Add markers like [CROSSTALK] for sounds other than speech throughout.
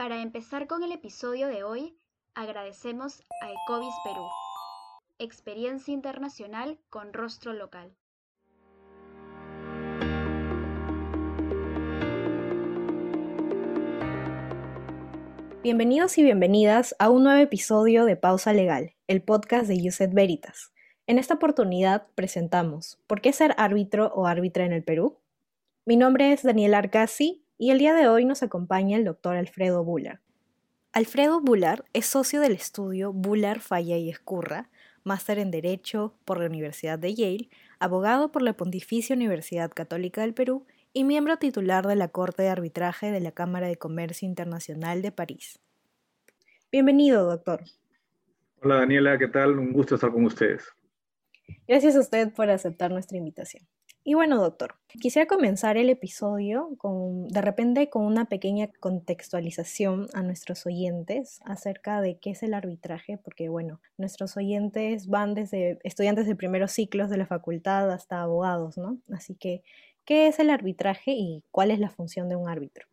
Para empezar con el episodio de hoy, agradecemos a Ecovis Perú, experiencia internacional con rostro local. Bienvenidos y bienvenidas a un nuevo episodio de Pausa Legal, el podcast de Yuset Veritas. En esta oportunidad presentamos ¿Por qué ser árbitro o árbitra en el Perú? Mi nombre es Daniel Arcasi y el día de hoy nos acompaña el doctor Alfredo Bular. Alfredo Bular es socio del estudio Bular, Falla y Escurra, máster en Derecho por la Universidad de Yale, abogado por la Pontificia Universidad Católica del Perú y miembro titular de la Corte de Arbitraje de la Cámara de Comercio Internacional de París. Bienvenido, doctor. Hola Daniela, ¿qué tal? Un gusto estar con ustedes. Gracias a usted por aceptar nuestra invitación. Y bueno, doctor, quisiera comenzar el episodio con, de repente con una pequeña contextualización a nuestros oyentes acerca de qué es el arbitraje, porque bueno, nuestros oyentes van desde estudiantes de primeros ciclos de la facultad hasta abogados, ¿no? Así que ¿Qué es el arbitraje y cuál es la función de un árbitro?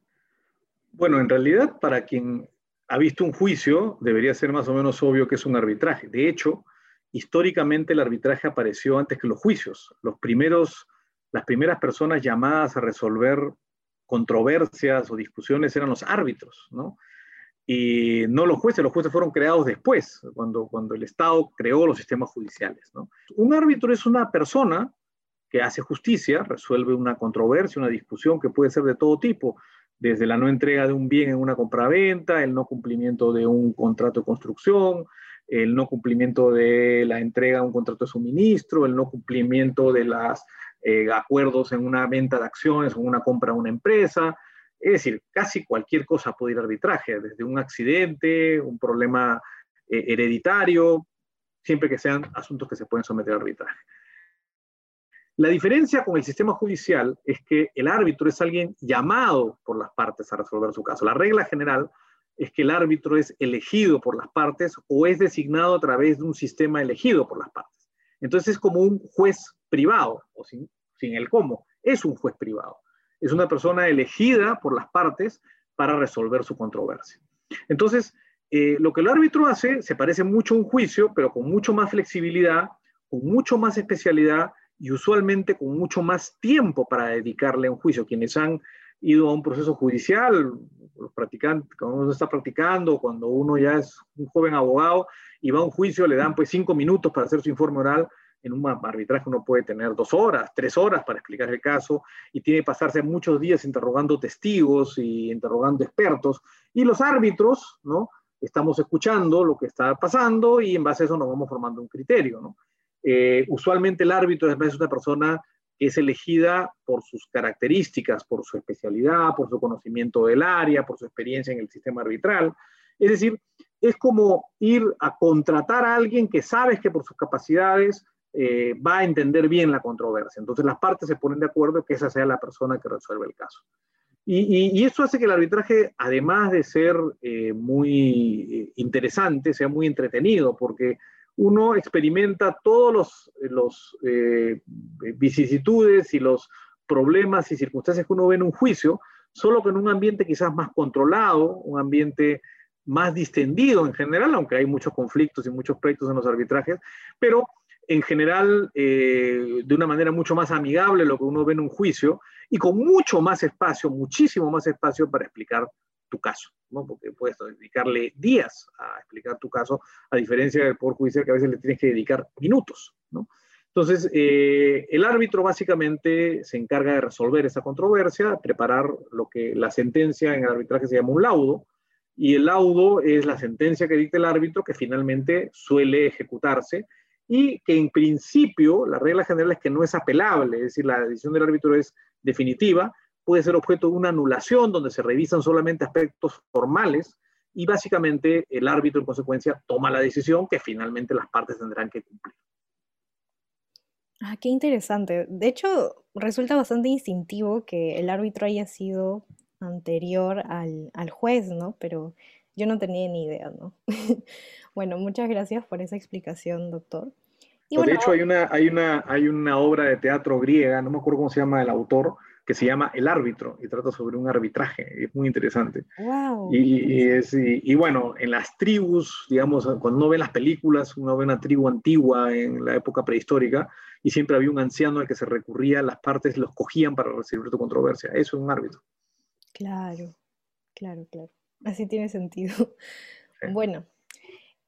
Bueno, en realidad, para quien ha visto un juicio, debería ser más o menos obvio que es un arbitraje. De hecho, históricamente el arbitraje apareció antes que los juicios. Los primeros, las primeras personas llamadas a resolver controversias o discusiones eran los árbitros, ¿no? Y no los jueces, los jueces fueron creados después, cuando, cuando el Estado creó los sistemas judiciales, ¿no? Un árbitro es una persona que hace justicia, resuelve una controversia, una discusión que puede ser de todo tipo, desde la no entrega de un bien en una compraventa, el no cumplimiento de un contrato de construcción, el no cumplimiento de la entrega de un contrato de suministro, el no cumplimiento de los eh, acuerdos en una venta de acciones o una compra de una empresa. Es decir, casi cualquier cosa puede ir a arbitraje, desde un accidente, un problema eh, hereditario, siempre que sean asuntos que se pueden someter a arbitraje. La diferencia con el sistema judicial es que el árbitro es alguien llamado por las partes a resolver su caso. La regla general es que el árbitro es elegido por las partes o es designado a través de un sistema elegido por las partes. Entonces es como un juez privado, o sin, el cómo, es un juez privado. Es una persona elegida por las partes para resolver su controversia. Entonces, eh, lo que el árbitro hace se parece mucho a un juicio, pero con mucho más flexibilidad, con mucho más especialidad y usualmente con mucho más tiempo para dedicarle a un juicio. Quienes han ido a un proceso judicial, los practicantes, cuando uno está practicando, cuando uno ya es un joven abogado y va a un juicio, le dan pues cinco minutos para hacer su informe oral. En un arbitraje uno puede tener dos horas, tres horas para explicar el caso y tiene que pasarse muchos días interrogando testigos y interrogando expertos. Y los árbitros, ¿no? Estamos escuchando lo que está pasando y en base a eso nos vamos formando un criterio, ¿no? Eh, usualmente el árbitro es una persona es elegida por sus características, por su especialidad, por su conocimiento del área, por su experiencia en el sistema arbitral. Es decir, es como ir a contratar a alguien que sabes que por sus capacidades eh, va a entender bien la controversia. Entonces las partes se ponen de acuerdo que esa sea la persona que resuelve el caso. Y, eso hace que el arbitraje, además de ser eh, muy interesante, sea muy entretenido, porque uno experimenta todos los, eh, vicisitudes y los problemas y circunstancias que uno ve en un juicio, solo que en un ambiente quizás más controlado, un ambiente más distendido en general, aunque hay muchos conflictos y muchos pleitos en los arbitrajes, pero en general eh, de una manera mucho más amigable lo que uno ve en un juicio y con mucho más espacio, muchísimo más espacio para explicar tu caso, ¿no? Porque puedes dedicarle días a explicar tu caso, a diferencia del Poder Judicial que a veces le tienes que dedicar minutos, ¿no? Entonces, eh, el árbitro básicamente se encarga de resolver esa controversia, preparar lo que la sentencia en el arbitraje se llama un laudo, y el laudo es la sentencia que dicta el árbitro que finalmente suele ejecutarse y que en principio la regla general es que no es apelable, es decir, la decisión del árbitro es definitiva, puede ser objeto de una anulación donde se revisan solamente aspectos formales y básicamente el árbitro en consecuencia toma la decisión que finalmente las partes tendrán que cumplir. Ah, qué interesante. De hecho, resulta bastante instintivo que el árbitro haya sido anterior al, juez, ¿no? Pero yo no tenía ni idea, ¿no? [LAUGHS] bueno, muchas gracias por esa explicación, doctor. de hecho, hay una, hay, una, hay una obra de teatro griega, no me acuerdo cómo se llama el autor, que se llama El árbitro y trata sobre un arbitraje. Es muy interesante. Wow. Y, bueno, en las tribus, digamos, cuando uno ve las películas, uno ve una tribu antigua en la época prehistórica y siempre había un anciano al que se recurría, las partes los cogían para resolver tu controversia. Eso es un árbitro. Claro, claro, claro. Así tiene sentido. Bueno,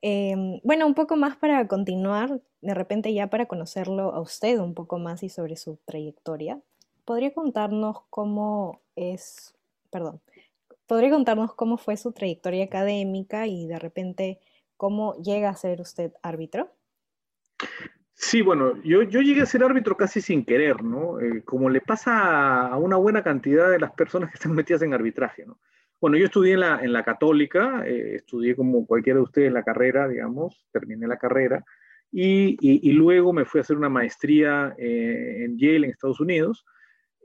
em, bueno, un poco más para continuar, de repente ya para conocerlo a usted un poco más y sobre su trayectoria. ¿Podría contarnos cómo es, perdón, podría contarnos cómo fue su trayectoria académica y de repente cómo llega a ser usted árbitro? Sí, bueno, yo, yo llegué a ser árbitro casi sin querer, ¿no? Eh, como le pasa a una buena cantidad de las personas que están [LAUGHS] metidas en arbitraje, ¿no? Bueno, yo estudié en la, en la católica, eh, estudié como cualquiera de ustedes la carrera, digamos, terminé la carrera, y, y, luego me fui a hacer una maestría eh, en Yale, en Estados Unidos,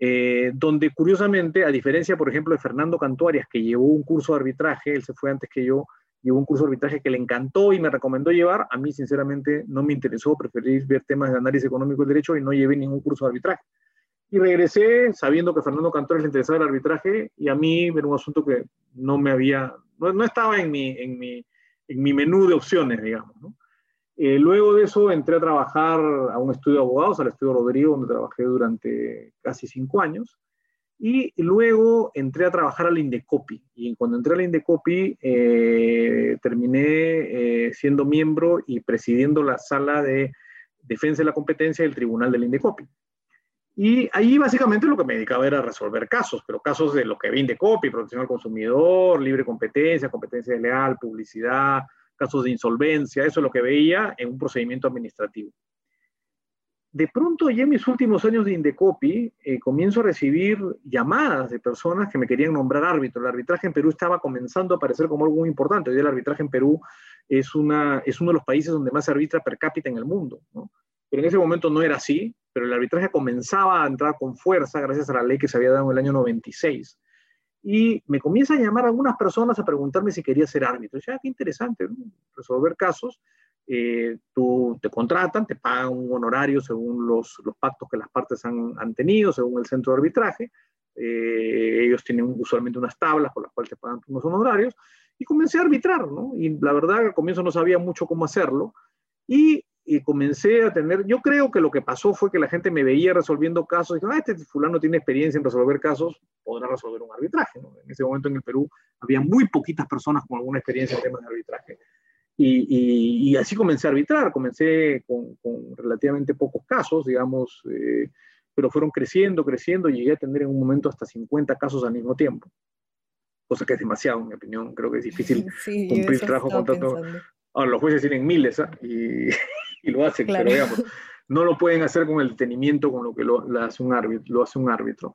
eh, donde curiosamente, a diferencia, por ejemplo, de Fernando Cantuarias, que llevó un curso de arbitraje, él se fue antes que yo, llevó un curso de arbitraje que le encantó y me recomendó llevar, a mí sinceramente no me interesó, preferí ver temas de análisis económico y derecho y no llevé ningún curso de arbitraje. Y regresé sabiendo que a Fernando Cantuarias le interesaba el arbitraje y a mí era un asunto que no me había, no, no estaba en mi, en, mi, en mi menú de opciones, digamos. Eh, luego de eso entré a trabajar a un estudio de abogados, al estudio Rodrigo, donde trabajé durante casi cinco años. Y luego entré a trabajar al Indecopi. Y cuando entré al Indecopi, eh, terminé eh, siendo miembro y presidiendo la sala de defensa de la competencia del Tribunal del Indecopi. Y ahí básicamente lo que me dedicaba era resolver casos, pero casos de lo que ve Indecopi, protección al consumidor, libre competencia, competencia leal, publicidad, casos de insolvencia, eso es lo que veía en un procedimiento administrativo. De pronto, ya en mis últimos años de Indecopi, eh, comienzo a recibir llamadas de personas que me querían nombrar árbitro. El arbitraje en Perú estaba comenzando a aparecer como algo muy importante. Hoy el arbitraje en Perú es, una, es uno de los países donde más se arbitra per cápita en el mundo. Pero en ese momento no era así, pero el arbitraje comenzaba a entrar con fuerza gracias a la ley que se había dado en el año 96 y me comienzan a llamar algunas personas a preguntarme si quería ser árbitro. Ya, ah, qué interesante, resolver casos. Eh, tú te contratan, te pagan un honorario según los, los pactos que las partes han, han, tenido, según el centro de arbitraje. Eh, ellos tienen usualmente unas tablas con las cuales te pagan unos honorarios. Y comencé a arbitrar, ¿no? Y la verdad, al comienzo no sabía mucho cómo hacerlo. Y y comencé a tener, yo creo que lo que pasó fue que la gente me veía resolviendo casos y dijo, ah, este fulano tiene experiencia en resolver casos, podrá resolver un arbitraje. En ese momento en el Perú había muy poquitas personas con alguna experiencia en temas de arbitraje. Y, y, así comencé a arbitrar, comencé con, con relativamente pocos casos, digamos, eh, pero fueron creciendo, creciendo, y llegué a tener en un momento hasta 50 casos al mismo tiempo. Cosa que es demasiado, en mi opinión. Creo que es difícil cumplir trabajo con tanto. Ahora, los jueces tienen miles, ¿eh? y [LAUGHS] y lo hacen, pero digamos, no lo pueden hacer con el detenimiento con lo que lo, hace, un árbitro, lo hace un árbitro.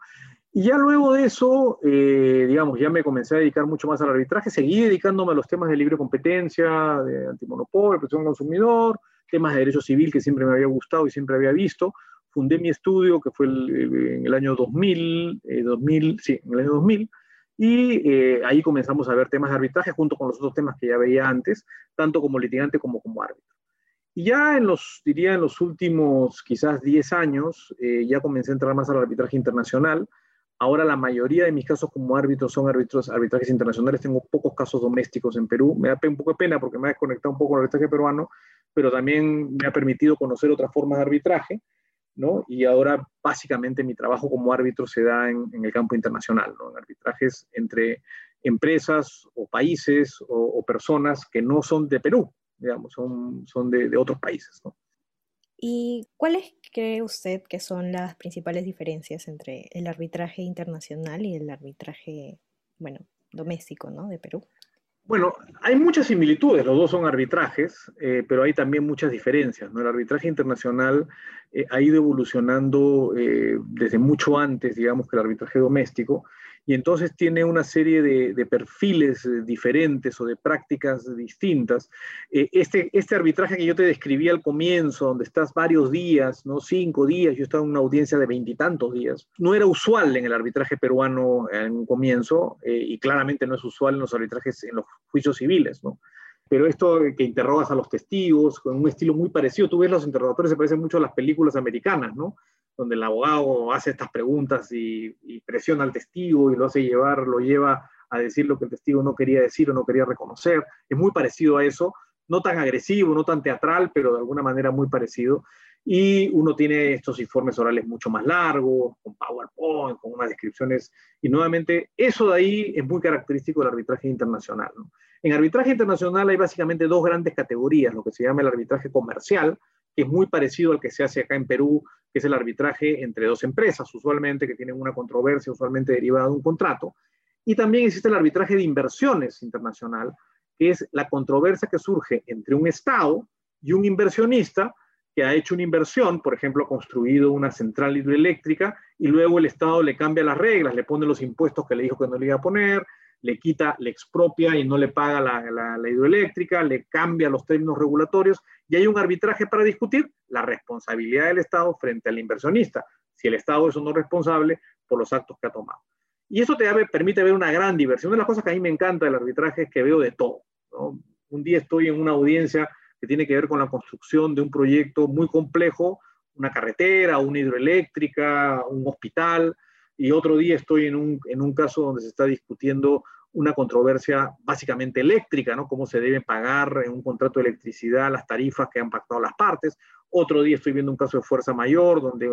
Y ya luego de eso, eh, digamos, ya me comencé a dedicar mucho más al arbitraje, seguí dedicándome a los temas de libre competencia, de antimonopolio, protección al consumidor, temas de derecho civil que siempre me había gustado y siempre había visto. Fundé mi estudio, que fue en el año 2000, 2000, eh, sí, en el año 2000, y eh, ahí comenzamos a ver temas de arbitraje junto con los otros temas que ya veía antes, tanto como litigante como como árbitro. Y ya en los, diría, en los últimos quizás 10 años, eh, ya comencé a entrar más al arbitraje internacional. Ahora la mayoría de mis casos como árbitro son árbitros, arbitrajes internacionales. Tengo pocos casos domésticos en Perú. Me da un poco de pena porque me ha desconectado un poco el arbitraje peruano, pero también me ha permitido conocer otras formas de arbitraje. ¿no? Y ahora básicamente mi trabajo como árbitro se da en, el campo internacional, ¿no? en arbitrajes entre empresas o países o personas que no son de Perú, digamos, son, son de, de otros países. ¿no? ¿Y cuáles cree usted que son las principales diferencias entre el arbitraje internacional y el arbitraje, bueno, doméstico, ¿no? De Perú. Bueno, hay muchas similitudes, los dos son arbitrajes, eh, pero hay también muchas diferencias. ¿no? El arbitraje internacional eh, ha ido evolucionando eh, desde mucho antes, digamos, que el arbitraje doméstico, y entonces tiene una serie de, perfiles eh, diferentes o de prácticas distintas. Eh, este, este arbitraje que yo te describí al comienzo, donde estás varios días, ¿no? cinco días, yo estaba en una audiencia de veintitantos días, no era usual en el arbitraje peruano en un comienzo eh, y claramente no es usual en los arbitrajes, en los juicios civiles. ¿no? pero esto que interrogas a los testigos con un estilo muy parecido, tú ves los interrogatorios se parecen mucho a las películas americanas, ¿no? Donde el abogado hace estas preguntas y, presiona al testigo y lo hace llevar, lo lleva a decir lo que el testigo no quería decir o no quería reconocer. Es muy parecido a eso, no tan agresivo, no tan teatral, pero de alguna manera muy parecido. Y uno tiene estos informes orales mucho más largos, con PowerPoint, con unas descripciones. Y nuevamente, eso de ahí es muy característico del arbitraje internacional. En arbitraje internacional hay básicamente dos grandes categorías, lo que se llama el arbitraje comercial, es muy parecido al que se hace acá en Perú, que es el arbitraje entre dos empresas, usualmente que tienen una controversia, usualmente derivada de un contrato. Y también existe el arbitraje de inversiones internacional, que es la controversia que surge entre un Estado y un inversionista que ha hecho una inversión, por ejemplo, ha construido una central hidroeléctrica y luego el Estado le cambia las reglas, le pone los impuestos que le dijo que no le iba a poner, le quita, le expropia y no le paga la, la, hidroeléctrica, le cambia los términos regulatorios y hay un arbitraje para discutir la responsabilidad del Estado frente al inversionista, si el Estado es o no responsable por los actos que ha tomado. Y eso te permite ver una gran diversión. Una de las cosas que a mí me encanta del arbitraje es que veo de todo. Un día estoy en una audiencia que tiene que ver con la construcción de un proyecto muy complejo, una carretera, una hidroeléctrica, un hospital, y otro día estoy en un, en un caso donde se está discutiendo una controversia básicamente eléctrica, ¿no? Cómo se debe pagar en un contrato de electricidad las tarifas que han pactado las partes. Otro día estoy viendo un caso de fuerza mayor donde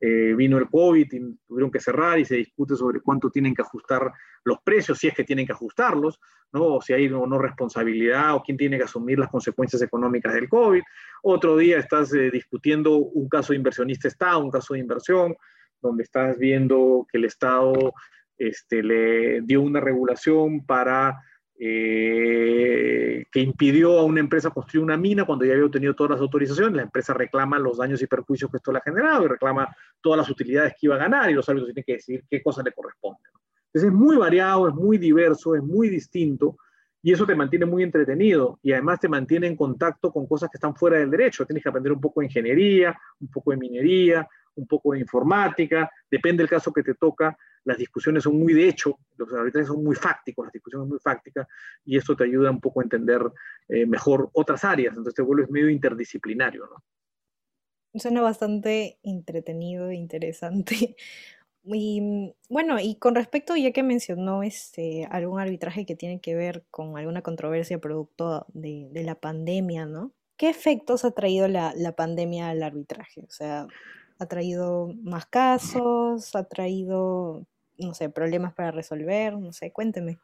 eh, vino el COVID y tuvieron que cerrar y se discute sobre cuánto tienen que ajustar los precios, si es que tienen que ajustarlos, ¿no? o si hay o no responsabilidad o quién tiene que asumir las consecuencias económicas del COVID. Otro día estás eh, discutiendo un caso de inversionista Estado, un caso de inversión, donde estás viendo que el Estado este, le dio una regulación para eh, que impidió a una empresa construir una mina cuando ya había obtenido todas las autorizaciones. La empresa reclama los daños y perjuicios que esto le ha generado y reclama todas las utilidades que iba a ganar y los árbitros tienen que decidir qué cosa le corresponde. Entonces es muy variado, es muy diverso, es muy distinto y eso te mantiene muy entretenido y además te mantiene en contacto con cosas que están fuera del derecho. Tienes que aprender un poco de ingeniería, un poco de minería, un poco de informática, depende del caso que te toca, las discusiones son muy de hecho, los arbitrajes son muy fácticos, las discusiones son muy fácticas, y esto te ayuda un poco a entender eh, mejor otras áreas, entonces te vuelves medio interdisciplinario, ¿no? Suena bastante entretenido e interesante. [LAUGHS] Y bueno, y con respecto, ya que mencionó este, algún arbitraje que tiene que ver con alguna controversia producto de, de la pandemia, ¿no? ¿Qué efectos ha traído la, la pandemia al arbitraje? O sea, ha traído más casos, ha traído, no sé, problemas para resolver, no sé, cuénteme.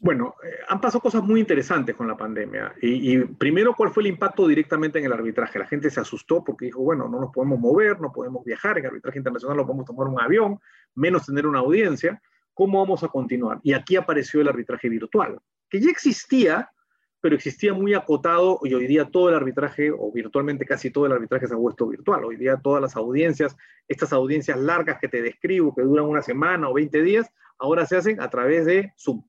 Bueno, eh, han pasado cosas muy interesantes con la pandemia. Y, primero, ¿cuál fue el impacto directamente en el arbitraje? La gente se asustó porque dijo, bueno, no nos podemos mover, no podemos viajar, en arbitraje internacional no podemos tomar un avión, menos tener una audiencia. ¿Cómo vamos a continuar? Y aquí apareció el arbitraje virtual, que ya existía, pero existía muy acotado y hoy día todo el arbitraje, o virtualmente casi todo el arbitraje se ha vuelto virtual. Hoy día todas las audiencias, estas audiencias largas que te describo, que duran una semana o 20 días, ahora se hacen a través de Zoom,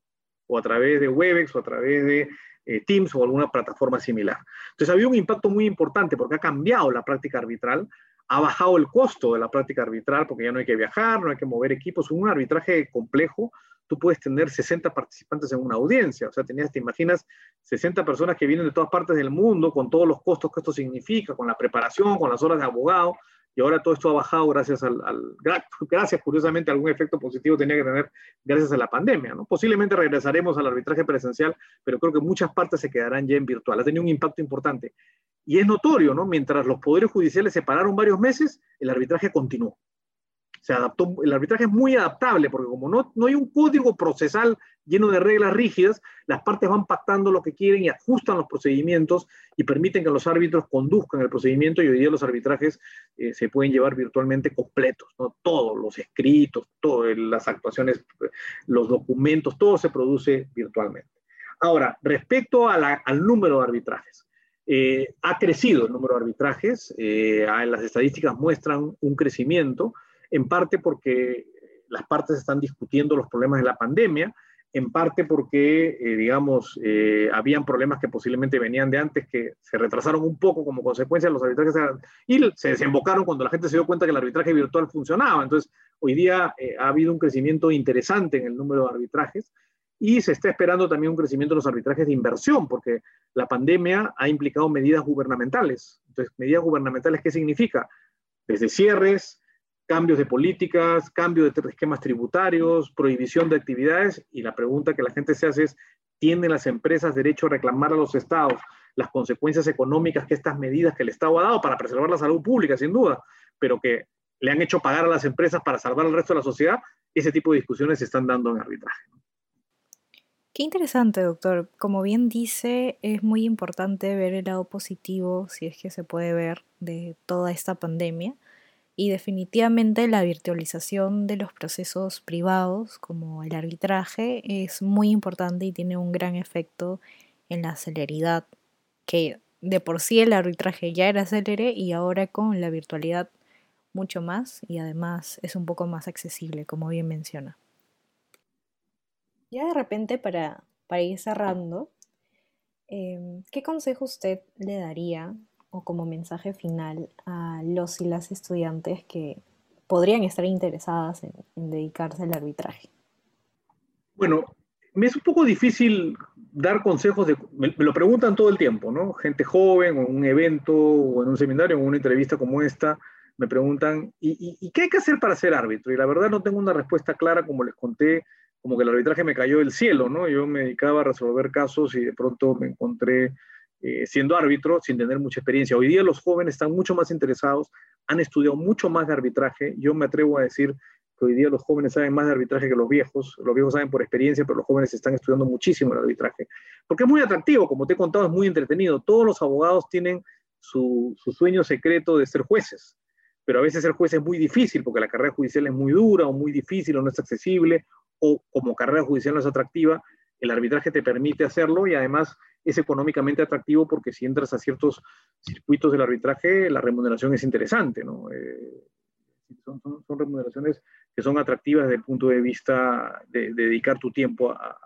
o a través de Webex, o a través de eh, Teams o alguna plataforma similar. Entonces había un impacto muy importante porque ha cambiado la práctica arbitral, ha bajado el costo de la práctica arbitral porque ya no hay que viajar, no hay que mover equipos, un arbitraje complejo tú puedes tener 60 participantes en una audiencia. O sea, tenías, te imaginas 60 personas que vienen de todas partes del mundo con todos los costos que esto significa, con la preparación, con las horas de abogado. Y ahora todo esto ha bajado gracias al, gracias curiosamente algún efecto positivo tenía que tener gracias a la pandemia. ¿no? Posiblemente regresaremos al arbitraje presencial, pero creo que muchas partes se quedarán ya en virtual. Ha tenido un impacto importante. Y es notorio, ¿no? Mientras los poderes judiciales se pararon varios meses, el arbitraje continuó se adaptó, el arbitraje es muy adaptable porque como no, no hay un código procesal lleno de reglas rígidas, las partes van pactando lo que quieren y ajustan los procedimientos y permiten que los árbitros conduzcan el procedimiento y hoy día los arbitrajes eh, se pueden llevar virtualmente completos, ¿no? todos los escritos, todas las actuaciones, los documentos, todo se produce virtualmente. Ahora, respecto al número de arbitrajes, eh, ha crecido el número de arbitrajes, eh, las estadísticas muestran un crecimiento, en parte porque las partes están discutiendo los problemas de la pandemia, en parte porque, eh, digamos, eh, habían problemas que posiblemente venían de antes, que se retrasaron un poco como consecuencia de los arbitrajes y se desembocaron cuando la gente se dio cuenta que el arbitraje virtual funcionaba. Entonces, hoy día eh, ha habido un crecimiento interesante en el número de arbitrajes y se está esperando también un crecimiento en los arbitrajes de inversión, porque la pandemia ha implicado medidas gubernamentales. Entonces, medidas gubernamentales, ¿qué significa? Desde cierres, cambios de políticas, cambios de esquemas tributarios, prohibición de actividades, y la pregunta que la gente se hace es, ¿tienen las empresas derecho a reclamar a los estados las consecuencias económicas que estas medidas que el Estado ha dado para preservar la salud pública, sin duda, pero que le han hecho pagar a las empresas para salvar al resto de la sociedad? Ese tipo de discusiones se están dando en arbitraje. Qué interesante, doctor. Como bien dice, es muy importante ver el lado positivo, si es que se puede ver, de toda esta pandemia. Y definitivamente la virtualización de los procesos privados, como el arbitraje, es muy importante y tiene un gran efecto en la celeridad, que de por sí el arbitraje ya era célere y ahora con la virtualidad mucho más y además es un poco más accesible, como bien menciona. Ya de repente, para, para ir cerrando, em, ¿qué consejo usted le daría o como mensaje final a los y las estudiantes que podrían estar interesadas en, dedicarse al arbitraje? Bueno, me es un poco difícil dar consejos, de, me, lo preguntan todo el tiempo, ¿no? Gente joven o en un evento o en un seminario o en una entrevista como esta, me preguntan, ¿y, ¿y, qué hay que hacer para ser árbitro? Y la verdad no tengo una respuesta clara, como les conté, como que el arbitraje me cayó del cielo, ¿no? Yo me dedicaba a resolver casos y de pronto me encontré eh, siendo árbitro sin tener mucha experiencia. Hoy día los jóvenes están mucho más interesados, han estudiado mucho más de arbitraje. Yo me atrevo a decir que hoy día los jóvenes saben más de arbitraje que los viejos. Los viejos saben por experiencia, pero los jóvenes están estudiando muchísimo el arbitraje. Porque es muy atractivo, como te he contado, es muy entretenido. Todos los abogados tienen su, su sueño secreto de ser jueces pero a veces ser juez es muy difícil porque la carrera judicial es muy dura o muy difícil o no es accesible o como carrera judicial no es atractiva, el arbitraje te permite hacerlo y además es económicamente atractivo porque si entras a ciertos circuitos del arbitraje, la remuneración es interesante, ¿no? Eh, son, remuneraciones que son atractivas desde el punto de vista de, dedicar tu tiempo a,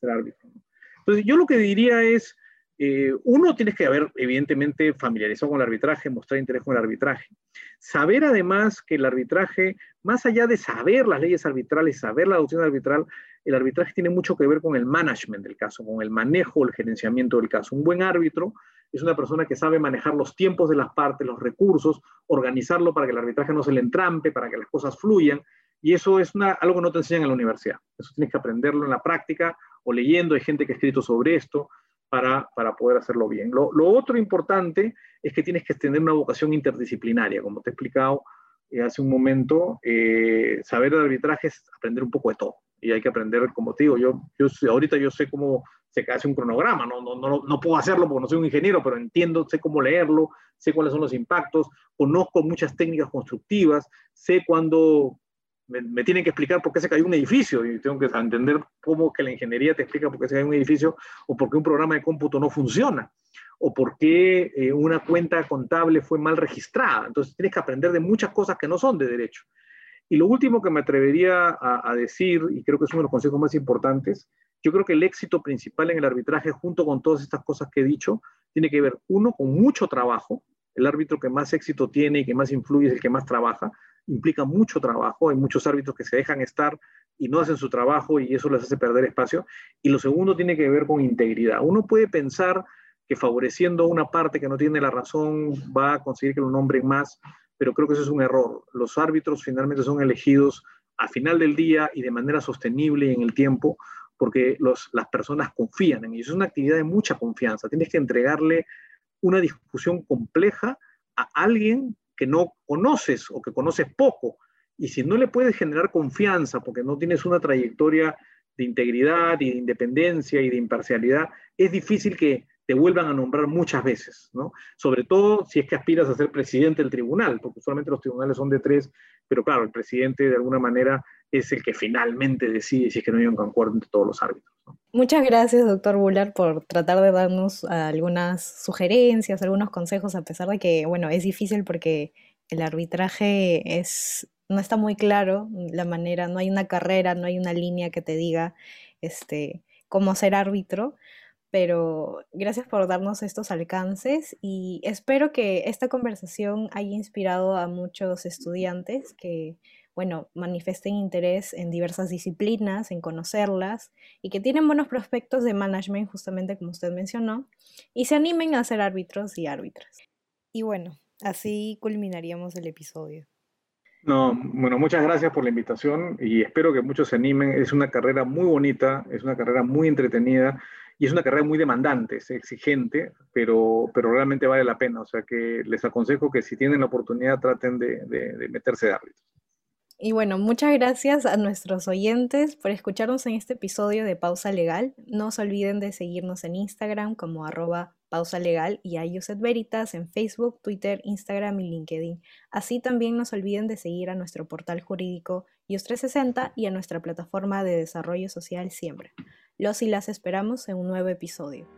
ser árbitro. Entonces, yo lo que diría es, eh, uno, tienes que haber, evidentemente, familiarizado con el arbitraje, mostrar interés con el arbitraje. Saber además que el arbitraje, más allá de saber las leyes arbitrales, saber la doctrina arbitral, el arbitraje tiene mucho que ver con el management del caso, con el manejo, el gerenciamiento del caso. Un buen árbitro es una persona que sabe manejar los tiempos de las partes, los recursos, organizarlo para que el arbitraje no se le entrampe, para que las cosas fluyan. Y eso es algo que no te enseñan en la universidad. Eso tienes que aprenderlo en la práctica o leyendo. Hay gente que ha escrito sobre esto para, poder hacerlo bien. Lo, otro importante es que tienes que tener una vocación interdisciplinaria, como te he explicado eh, hace un momento, eh, saber de arbitraje es aprender un poco de todo. Y hay que aprender, como te digo, yo, yo ahorita yo sé cómo se hace un cronograma, no, no, no, no puedo hacerlo porque no soy un ingeniero, pero entiendo, sé cómo leerlo, sé cuáles son los impactos, conozco muchas técnicas constructivas, sé cuándo me, tienen que explicar por qué se cayó un edificio y tengo que entender cómo que la ingeniería te explica por qué se cayó un edificio o por qué un programa de cómputo no funciona o por qué eh, una cuenta contable fue mal registrada. Entonces tienes que aprender de muchas cosas que no son de derecho. Y lo último que me atrevería a, decir, y creo que es uno de los consejos más importantes, yo creo que el éxito principal en el arbitraje, junto con todas estas cosas que he dicho, tiene que ver, uno, con mucho trabajo. El árbitro que más éxito tiene y que más influye es el que más trabaja implica mucho trabajo, hay muchos árbitros que se dejan estar y no hacen su trabajo y eso les hace perder espacio. Y lo segundo tiene que ver con integridad. Uno puede pensar que favoreciendo una parte que no tiene la razón va a conseguir que lo nombren más, pero creo que eso es un error. Los árbitros finalmente son elegidos a final del día y de manera sostenible y en el tiempo, porque los, las personas confían en ellos. Es una actividad de mucha confianza. Tienes que entregarle una discusión compleja a alguien que no conoces o que conoces poco. Y si no le puedes generar confianza porque no tienes una trayectoria de integridad y de independencia y de imparcialidad, es difícil que te vuelvan a nombrar muchas veces, ¿no? Sobre todo si es que aspiras a ser presidente del tribunal, porque usualmente los tribunales son de tres, pero claro, el presidente de alguna manera es el que finalmente decide si es que no hay un concuerdo entre todos los árbitros. Muchas gracias, doctor Bullard, por tratar de darnos algunas sugerencias, algunos consejos, a pesar de que, bueno, es difícil porque el arbitraje es, no está muy claro la manera, no hay una carrera, no hay una línea que te diga este, cómo ser árbitro, pero gracias por darnos estos alcances y espero que esta conversación haya inspirado a muchos estudiantes que bueno, manifiesten interés en diversas disciplinas, en conocerlas y que tienen buenos prospectos de management, justamente como usted mencionó, y se animen a ser árbitros y árbitras. Y bueno, así culminaríamos el episodio. No, bueno, muchas gracias por la invitación y espero que muchos se animen. Es una carrera muy bonita, es una carrera muy entretenida y es una carrera muy demandante, es exigente, pero, pero realmente vale la pena. O sea que les aconsejo que si tienen la oportunidad traten de, de meterse de árbitros. Y bueno, muchas gracias a nuestros oyentes por escucharnos en este episodio de Pausa Legal. No se olviden de seguirnos en Instagram como arroba pausa legal y a Yuset Veritas en Facebook, Twitter, Instagram y LinkedIn. Así también no se olviden de seguir a nuestro portal jurídico IUS360 y a nuestra plataforma de desarrollo social Siembra. Los y las esperamos en un nuevo episodio.